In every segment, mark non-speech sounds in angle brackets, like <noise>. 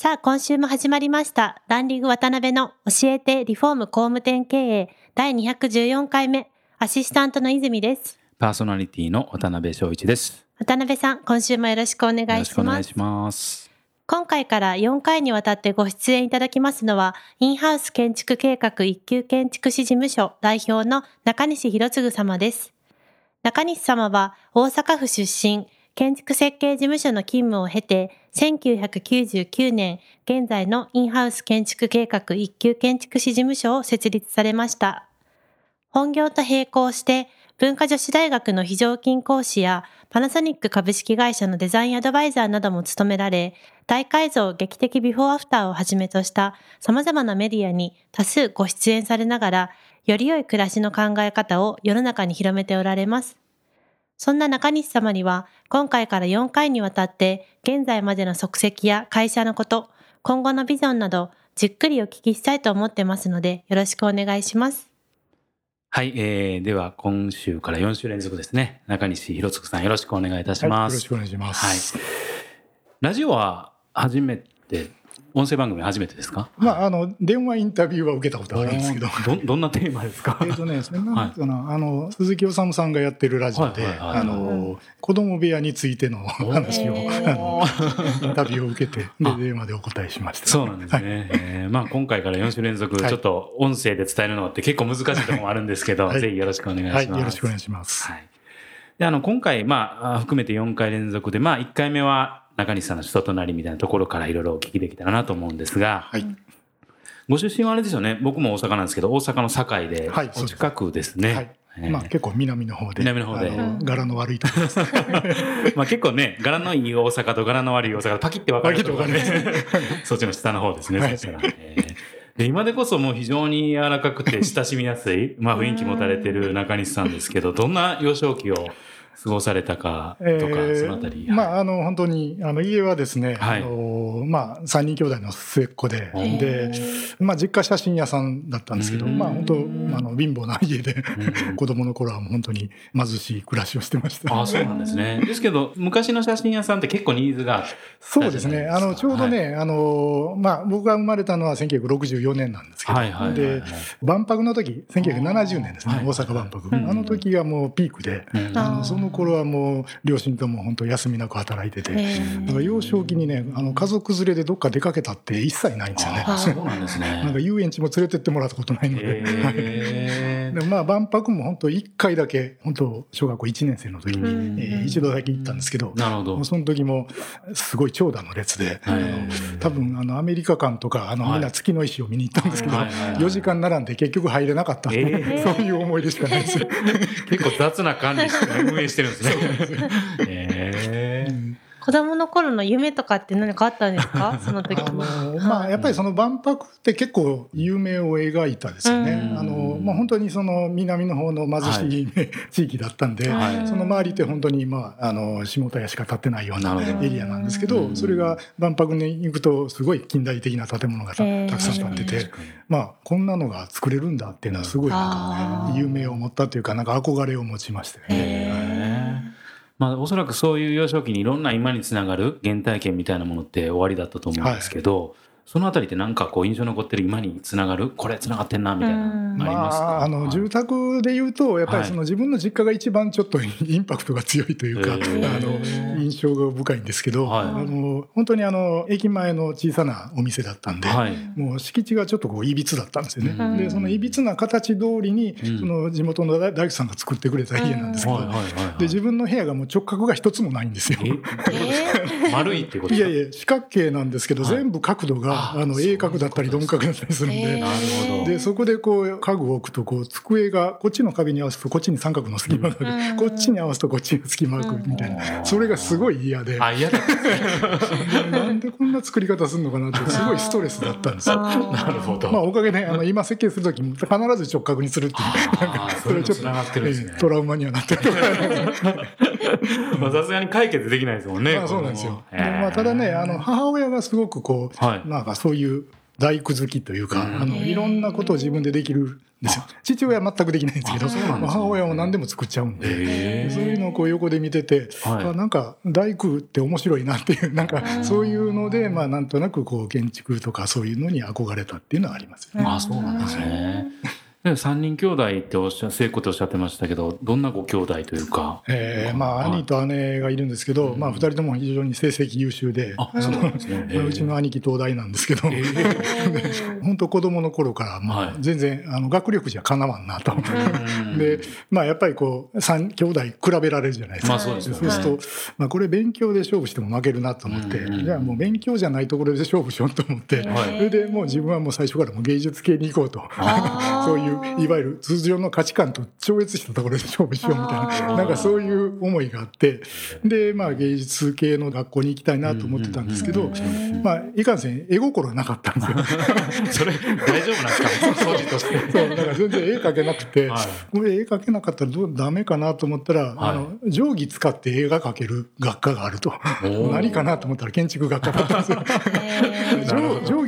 さあ、今週も始まりました。ランリング渡辺の教えてリフォーム工務店経営第214回目、アシスタントの泉です。パーソナリティの渡辺翔一です。渡辺さん、今週もよろしくお願よろいしますしくお願いし。ます。今回から4回にわたってご出演いただきますのは、インハウス建築計画一級建築士事務所代表の中西博次様です。中西様は大阪府出身、建築設計事務所の勤務を経て、1999年、現在のインハウス建築計画一級建築士事務所を設立されました。本業と並行して、文化女子大学の非常勤講師やパナソニック株式会社のデザインアドバイザーなども務められ、大改造劇的ビフォーアフターをはじめとした様々なメディアに多数ご出演されながら、より良い暮らしの考え方を世の中に広めておられます。そんな中西様には、今回から4回にわたって、現在までの足跡や会社のこと、今後のビジョンなど、じっくりお聞きしたいと思ってますので、よろしくお願いします。はい、えー、では今週から4週連続ですね。中西博次さんよろしくお願いいたしはい、よます。ろしくお願いします。はいラジオは初めて、音声番組初めてですか？まあ、あの、電話インタビューは受けたことあるんですけど。ど <laughs> どんなテーマですか？えっとね、それなんかな、あの、鈴木治さんがやってるラジオで、はいはいはいあの、子供部屋についての話を、あの、インタビューを受けて、で、電話でお答えしました。そうなんですね。えーまあ今回から4週連続、はいちょっと音声で伝えるのって結構難しいところもあるんですけど、はいぜひよろしくお願いします。はい、よろしくお願いします。はい。で、あの、今回、まあ、あ含めて4回連続で、まあ、1回目は中西さんの人となりみたいなところからいろいろお聞きできたらなと思うんですが、はい。ご出身はあれですよね。僕も大阪なんですけど、大阪の堺で、はいお近くですね。はい。えーまあ、結構南の方で。南の方であの柄の悪いところです。<laughs> まあ結構ね、柄のいい大阪と柄の悪い大阪、パキって分かれるとこねそっちの下の方ですね、はいそしたら。えーで今でこそもう非常に柔らかくて親しみやすい、まあ雰囲気持たれてる中西さんですけど、どんな幼少期を過ごされたかとか、えーそのあたり。まあ、あの、本当に、あの、家はですね、はい。あの、まあ、三人兄弟の末っ子で、で、まあ、実家写真屋さんだったんですけど、うん。まあ、本当、あの、貧乏な家で、うん子供の頃は本当に貧しい暮らしをしてました。あそうなんですね。ですけど、昔の写真屋さんって結構ニーズが、そうですね。あの、ちょうどはね、あの、まあ、僕が生まれたのは1964年なんですけど、はいはいはいはい。で、万博の時、1970年ですね、はい。大阪万博。うん。あの時がもうピークで、うん。あのその頃はもう両親とも本当休みなく働いてて、だから幼少期にね、あの家族連れでどっか出かけたって一切ないんですよね。あそうなんですね。<laughs> なんか遊園地も連れてってもらったことないので。<laughs> でまあ万博も本当1回だけ、本当小学校1年生の時に、うん。えー一度だけ行ったんですけど、なるほど。その時もすごい長蛇の列で、あの多分あのアメリカ館とかあのはいみんな月の石を見に行ったんですけど、はい。はい。はい4時間並んで結局入れなかった、えー。<laughs> そういう思い出しかないです。結構雑な管理して運営してるんですね。子供の頃の夢とかって何かあったんですか？<laughs> その時。あまあ、やっぱりその万博って結構有名を描いたですよね。うん。あのまあ、本当にその南の方の貧しい、<laughs> 地域だったんで、はい。その周りって本当に、まあ、あの下田屋しか建ってないようなエリアなんですけど、うん。それが万博に行くとすごい近代的な建物がたくさん建ってて、まあ、こんなのが作れるんだっていうのはすごいなんかね、有名を持ったというかなんか憧れを持ちましたよね。まあ、おそらくそういう幼少期にいろんな今につながる原体験みたいなものって終わりだったと思うんですけど、そのあたりってなんかこう印象に残ってる今につながる？これつながってんなみたいなありますか、まあ、あの住宅でいうとやっぱりその自分の実家が一番ちょっと <laughs> インパクトが強いというか、へー。あの印象が深いんですけど、はい。あの本当にあの駅前の小さなお店だったんで、はい。もう敷地がちょっとこういびつだったんですよね。うん。でそのいびつな形通りに、うん。その地元の大工さんが作ってくれた家なんですけど、はいはいはいはい。で自分の部屋がもう直角が一つもないんですよ。え？え <laughs> 丸いってこといですか？やいや四角形なんですけど、はい。全部角度ががあの鋭角だったり鈍角だったりするんで。でそこでこう家具を置くとこう机がこっちの壁に合わせるとこっちに三角の隙間がある、うん。こっちに合わせるとこっちに隙間があるみたいな。それがすごい嫌で。あ、嫌だった。なんでこんな作り方するのかなってすごいストレスだったんですよ。な <laughs> なるほど。まあおかげであの今設計する時も必ず直角にするっていう。あーそれも繋がってるんですね。<laughs> ええトラウマにはなってるとか <laughs> <laughs> まあさすがに解決できないですもんね。まあそうなんですよ。でまあ、ただねあの母親がすごくこう、はいなんかそういう大工好きというか、うんあのいろんなことを自分でできるんですよ。父親は全くできないんですけどねまあ母親も何でも作っちゃうんで。そういうのをこう横で見てて、はいあなんか大工って面白いなっていう <laughs> なんかそういうので、まあ、なんとなくこう建築とかそういうのに憧れたっていうのはありますよね。あ、そうなんですね。で三人兄弟っておっしゃ、聖子っておっしゃってましたけど、どんなご兄弟というか？えーまあ、はい。兄と姉がいるんですけど、まあ、2人とも非常に成績優秀で、あ、そうなんですね。まあうちの兄貴東大なんですけど、えー。<laughs> 本当子供の頃からもはい。う全然あの学力じゃかなわんなと。うん。<laughs> でまあやっぱりこう3兄弟比べられるじゃないですか。まあそうですよね。そうすると、まあ、これ勉強で勝負しても負けるなと思って、うんうんじゃあもう勉強じゃないところで勝負しようと思って、はい。それでもう自分はもう最初からもう芸術系に行こうと。あー。<laughs> そういういわゆる通常の価値観と超越したところで勝負しようみたいななんかそういう思いがあってでまあ芸術系の学校に行きたいなと思ってたんですけどまあいかんせん絵心はなかったんですよ。<laughs> それ、大丈夫なんですか？掃除として。<laughs> そうだから全然絵描けなくて、はい。これ絵描けなかったらどうダメかなと思ったら、あの定規使って絵が描ける学科があると。ー。何かなと思ったら建築学科だったんですよ。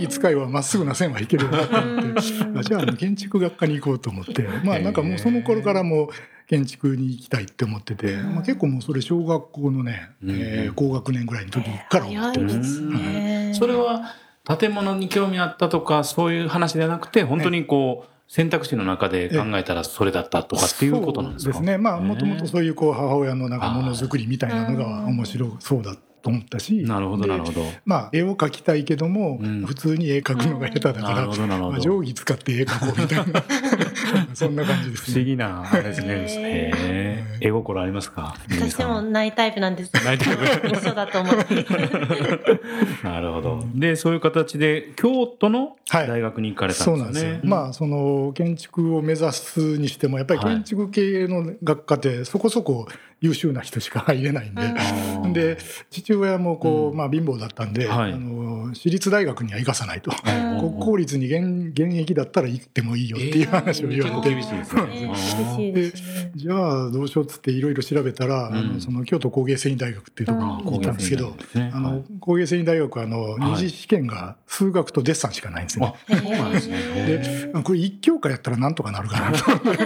定規使いはまっすぐな線はいけるなと思ってあじゃあ建築学科に行こうと思って。まあなんかもうその頃からもう建築に行きたいって思ってて、まあ、結構もうそれ小学校のね、うんえー高学年ぐらいの時から思ってる早いですね。それは建物に興味あったとかそういう話じゃなくて本当にこう選択肢の中で考えたらそれだったとかっていうことなんですか？そうですね。まあもともとそういうこう母親のなんかものづくりみたいなのが面白そうだと思ったしなるほどでなるほど。まあ絵を描きたいけども、うん。普通に絵描くのが下手だから、なるほどなるほど。まあ、定規使って絵描こうみたいな。<laughs> そんな感じです不思ね。議なあれですね。絵心ありますか？私もないタイプなんです。ないタイプ。一緒だと思って。なるほど。でそういう形で京都のはい。大学に行かれたそうんなんですよ。ですね、。まあその建築を目指すにしてもやっぱり建築系の学科ってそこそこ優秀な人しか入れないんで、うん。<laughs> で父親もこう、うん。まあ貧乏だったんで、はい。あの私立大学には行かさないと。うん。国公立に現現役だったら行ってもいいよっていう話を言われて、結構厳しいですね。ね厳しいですね。じゃあどうしようっつっていろいろ調べたら、あうん。のその京都工芸繊維大学っていうところに行ったんですけど、ね。あの工芸繊維大学はあのはい。二次試験が数学とデッサンしかないんですね。あそうなんでこれ一教科やったらなんとかなるかなと。と思って、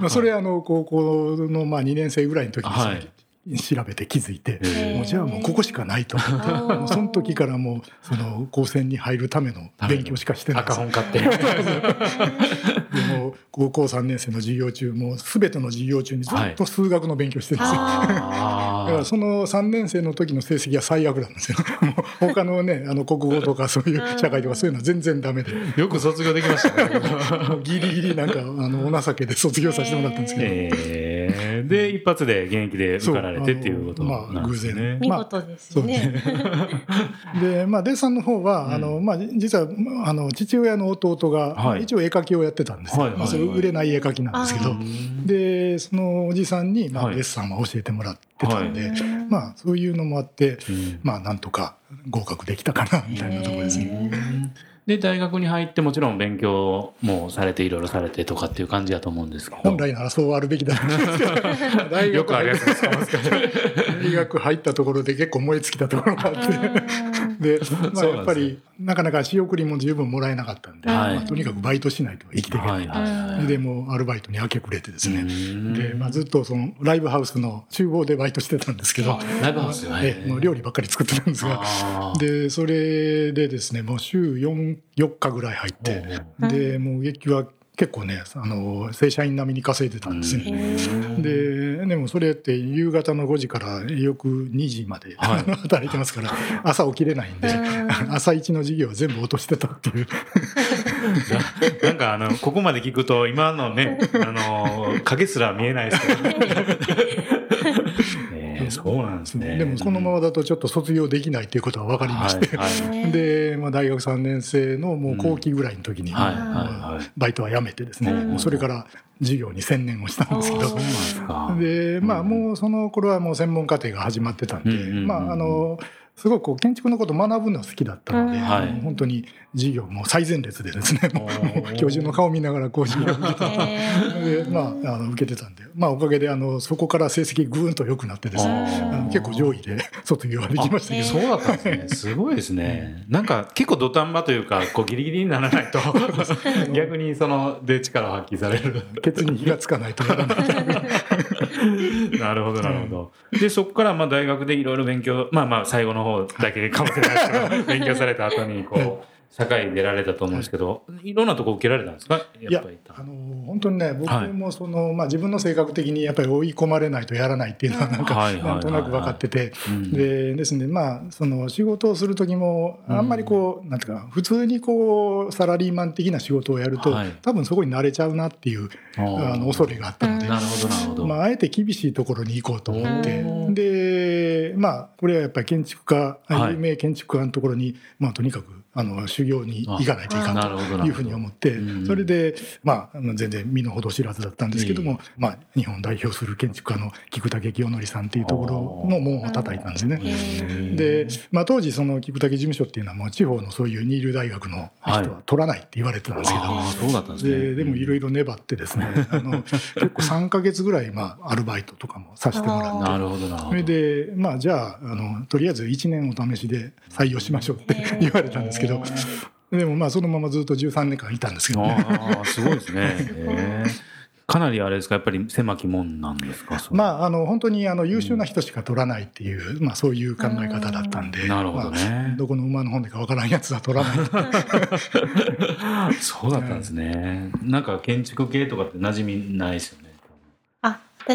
まあ、それあの高校のまあ2年生ぐらいの時にはい。調べて気づいて、もうじゃあもうここしかないと。思って。その時からもうその高専に入るための勉強しかしてない。赤本買って <laughs> でも高校3年生の授業中もう全ての授業中にずっと数学の勉強してるんですよ。<laughs> あだからあその3年生の時の成績は最悪なんですよ。<laughs> もう他のねあの国語とかそういう社会とかそういうのは全然ダメでよく卒業できましたね <laughs> ギリギリなんかあのお情けで卒業させてもらったんですけど。えーで一発で現役で受かられてっていうことなんですね。まあ偶然。見事ですね。<laughs> で、まあ、デッサンの方は、うん。あの、まあ、実は、あの、父親の弟が、はい。一応絵描きをやってたんですよ。はい。はいまあ、それ売れない絵描きなんですけど。あ。で、そのおじさんに、まあ、はい。デッサンは教えてもらってたんで、はい。まあ、そういうのもあって、うん。まあ、なんとか合格できたかな、みたいなところですね。で大学に入ってもちろん勉強もされていろいろされてとかっていう感じだと思うんですけど。本来ならそうあるべきだ大学よくあるやつですか大学入ったところで結構燃え尽きたところがあって、で、まあ、やっぱり、なかなか仕送りも十分もらえなかったんで、はい。まあとにかくバイトしないと生きていけない。はいでもうアルバイトに明け暮れてですね、うん。でまあ、ずっとそのライブハウスの厨房でバイトしてたんですけど、ライブハウスはい。ええもう料理ばっかり作ってたんですが、でそれでですねもう週 4, 4日ぐらい入って、うん。でもう月給は結構ねあの正社員並みに稼いでたんですね。うん。ででもそれって夕方の5時から翌2時まで、はい。<laughs> 働いてますから朝起きれないんで、うん。<laughs> 朝一の授業は全部落としてたっていう。<laughs> なんかあのここまで聞くと今のねあの影すら見えないですけど、えーそうなんですね。でもこのままだとちょっと卒業できないということは分かりまして、はいはい。で、まあ、大学3年生のもう後期ぐらいの時に、はいはいまあはい。バイトは辞めてですね、それから授業に専念をしたんですけど。でまあもうその頃はもう専門課程が始まってたんで、うんうんうんうん。まああのすごくこう建築のことを学ぶのは好きだったので、うん。はい。本当に授業も最前列でですね教授の顔見ながらこう授業を受けてた。へでまああの受けてたんでまあおかげであのそこから成績ぐーんと良くなってですね結構上位で <laughs> 卒業はできましたけど、そうだったんですね。<laughs> すごいですね。なんか結構土壇場というか、こうギリギリにならないと、<laughs> 逆にその、で力を発揮される。ケツに火がつかないとならない <laughs> なるほど、なるほど。で、そこからまあ大学でいろいろ勉強、まあまあ最後の方だけかもしれないですけど、<laughs> 勉強された後に、こう、社会に出られたと思うんですけど、い。ろんなとこ受けられたんですか？いややっぱり。あの本当にね僕はい。もその、まあ、自分の性格的にやっぱり追い込まれないとやらないっていうのはなんかはいはいはいはい。なんとなく分かってて。うん。でですねまあその仕事をする時もあんまりこう、なんていうか普通にこうサラリーマン的な仕事をやると、はい。多分そこに慣れちゃうなっていうあの恐れがあったので。なるほど、なるほど。まあ、あえて厳しいところに行こうと思って。うんでまあこれはやっぱり建築家はい。有名建築家のところに、まあ、とにかくあの修行に行かないといかんというふうに思ってうん。それで、まあ、全然身の程知らずだったんですけども、まあ、日本代表する建築家の菊竹清則さんっていうところの門を叩いたんですね。で、まあ、当時その菊竹事務所っていうのはもう地方のそういう二流大学の人は取らないって言われてたんですけど、そうだったんですね。ででもいろいろ粘ってですねあの結構3か月ぐらい、まあ、アルバイトとかもさせてもらって。それでまあじゃああのとりあえず1年お試しで採用しましょうって言われたんですけど。でもまあそのままずっと13年間いたんですけどね。ああ、すごいですね。<laughs> かなりあれですか、やっぱり狭き門なんですか？まあ、あの本当にあの優秀な人しか取らないっていう、まあ、そういう考え方だったんで、なるほどね。まあどこの馬の本でかわからんやつは取らない。<laughs> そうだったんですね。なんか建築系とかって馴染みないですよね。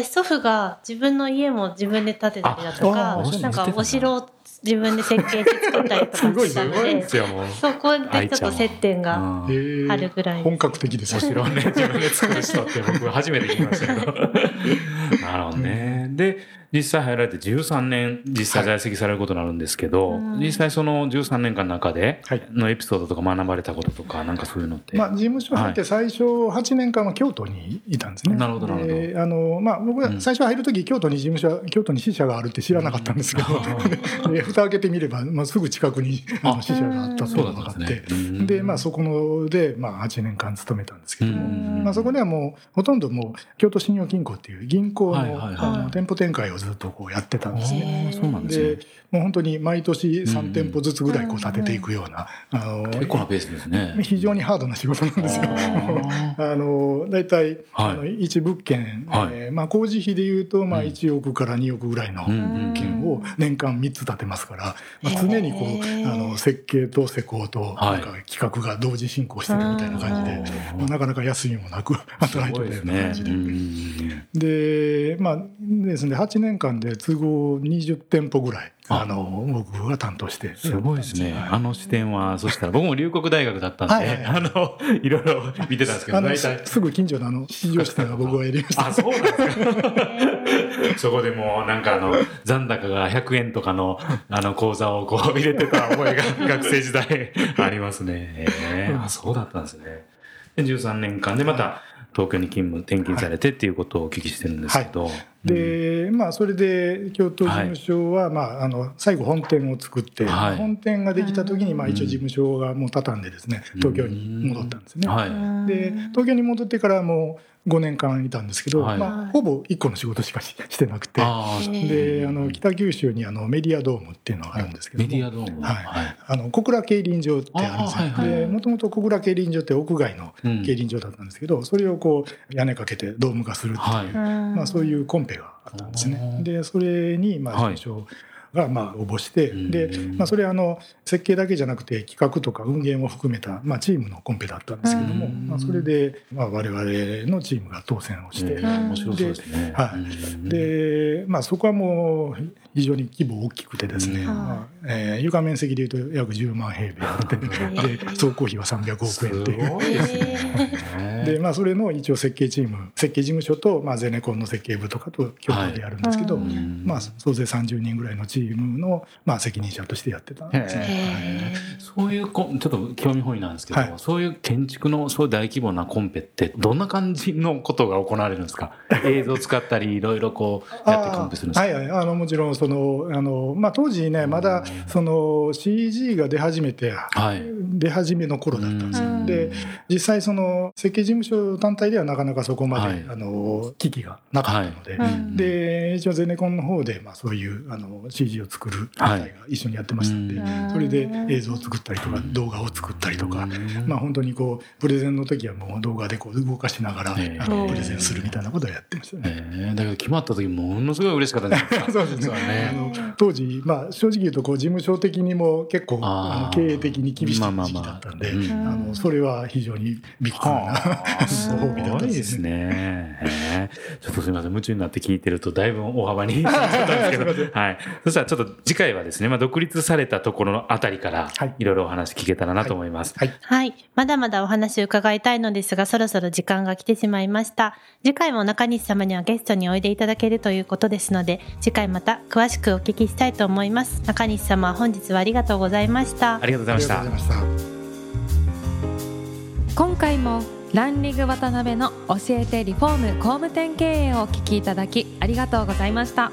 あ、私祖父が自分の家も自分で建てたりだとかなんかお城を自分で設計して作ったりとか <laughs> したので。そこでちょっと接点が。あるぐらい本格的ですお城をね、自分で作る人って僕初めて聞きましたけど。<laughs> なるほどね。で、実際入られて13年、実際在籍されることになるんですけど、うん。実際その13年間の中ではい。のエピソードとか学ばれたこととか、なんかそういうのって。まあ、事務所入って最初8年間は京都にいたんですね。なるほどなるほど。であのまあ、僕うん。は最初入る時京都に事務所京都に支社があるって知らなかったんですけど、<laughs> で蓋開けてみれば、まあ、すぐ近くにあの支社があったっていうのが分かって。でまあ、そこので、まあ、8年間勤めたんですけども、うん。まあ、そこではもうほとんどもう京都信用金庫っていう銀行の,、はいはいはいあの店舗展開をずっとこうやってたんですね。そうなんですねで。もう本当に毎年3店舗ずつぐらいこう建てていくような、あの結構なペースですね。非常にハードな仕事なんですよ。あ <laughs> あの大体、はい。あの一物件、はい。えーまあ、工事費でいうと、まあ、うん。1億から2億ぐらいの物件を年間3つ建てますから、まあ、常にこへうーあの設計と施工とはい。なんか企画が同時進行してるみたいな感じで、うんまあなかなか休みもなく <laughs> 働いてるような感じで。でまあですね8年間で都合20店舗ぐらいああの僕が担当してすごいですね。はいあの視点は、そしたら僕も龍谷大学だったんで、はいはいあの、いろいろ見てたんですけど、大体。すぐ近所のあの市場支店は僕がやりましたあ、そうなんですか。<laughs> そこでもうなんかあの、残高が100円とかの、あの、口座をこう入れてた覚えが学生時代ありますね。え <laughs> ーあ、そうだったんですね。で、13年間でまた東京に勤務、転勤されてっていうことをお聞きしてるんですけど。でまあそれで京都事務所は、まあ、あの最後本店を作って、はい本店ができた時に、まあ、一応事務所がもう畳んでですね東京に戻ったんですね。はい。で東京に戻ってからもう5年間いたんですけど、はい。まあ、ほぼ1個の仕事しかし <laughs> してなくて。であの北九州にあのメディアドームっていうのがあるんですけどメもディアドーム。はい。あの小倉競輪場ってあるんですよ。あはいはい。でもともと小倉競輪場って屋外のうん競輪場だったんですけど、それをこう屋根かけてドーム化するっていう、はい。まあ、そういうコンペがあったんですね。でそれにまあはいがまあ応募して、うん。でまあ、それはあの設計だけじゃなくて企画とか運営も含めた、まあ、チームのコンペだったんですけども、うん。まあ、それで、まあ、我々のチームが当選をして、そうですね。はい。うん。で、まあ、そこはもう非常に規模大きくてですね、うん。まあえー床面積でいうと約10万平米あってで総工費は300億円っていう。でまあそれの一応設計チーム設計事務所とまあゼネコンの設計部とかと共同でやるんですけど、はい。まあ総勢30人ぐらいのチームのまあ責任者としてやってたんですね。へそういうこちょっと興味本位なんですけど、はい。そういう建築のそういう大規模なコンペってどんな感じのことが行われるんですか？<laughs> 映像を使ったりいろいろこうやってコンペするんですか？はいはい。あのもちろんそのあの、まあ、当時ねまだその CG が出始めて、はい。出始めの頃だったんですよ。うん。で実際その設計事務所単体ではなかなかそこまで、はい。あの機器がなかったので。で一応ゼネコンの方で、まあ、そういうあの CG を作る部隊が一緒にやってましたんで、うん。それで映像を作ったりとか動画を作ったりとか、まあ本当にこうプレゼンの時はもう動画でこう動かしながら、ええ。あのプレゼンするみたいなことをやってましたね。えーだけど決まった時ものすごい嬉しかったですか <laughs> そうですね。ね。の当時、まあ、正直言うとこう事務所的にも結構あの経営的に厳しいまあまあ時期まあだったんで、うんあのそれは非常にびっくりな <laughs> ご褒美だったんですすね。ちょっとすみません、夢中になって聞いてると、だいぶ大幅に。<laughs> そしたらちょっと次回はですね、まあ、独立されたところのあたりからはい、いろいろお話聞けたらなと思います。はいはい。まだまだお話を伺いたいのですが、そろそろ時間が来てしまいました。次回も中西様にはゲストにおいでいただけるということですので、次回また詳しくお聞きしたいと思います。中西様、本日はありがとうございましたあ。りがとうございましたありがとう。ございました。今回もランリング渡辺の教えてリフォーム工務店経営をお聞きいただきありがとうございました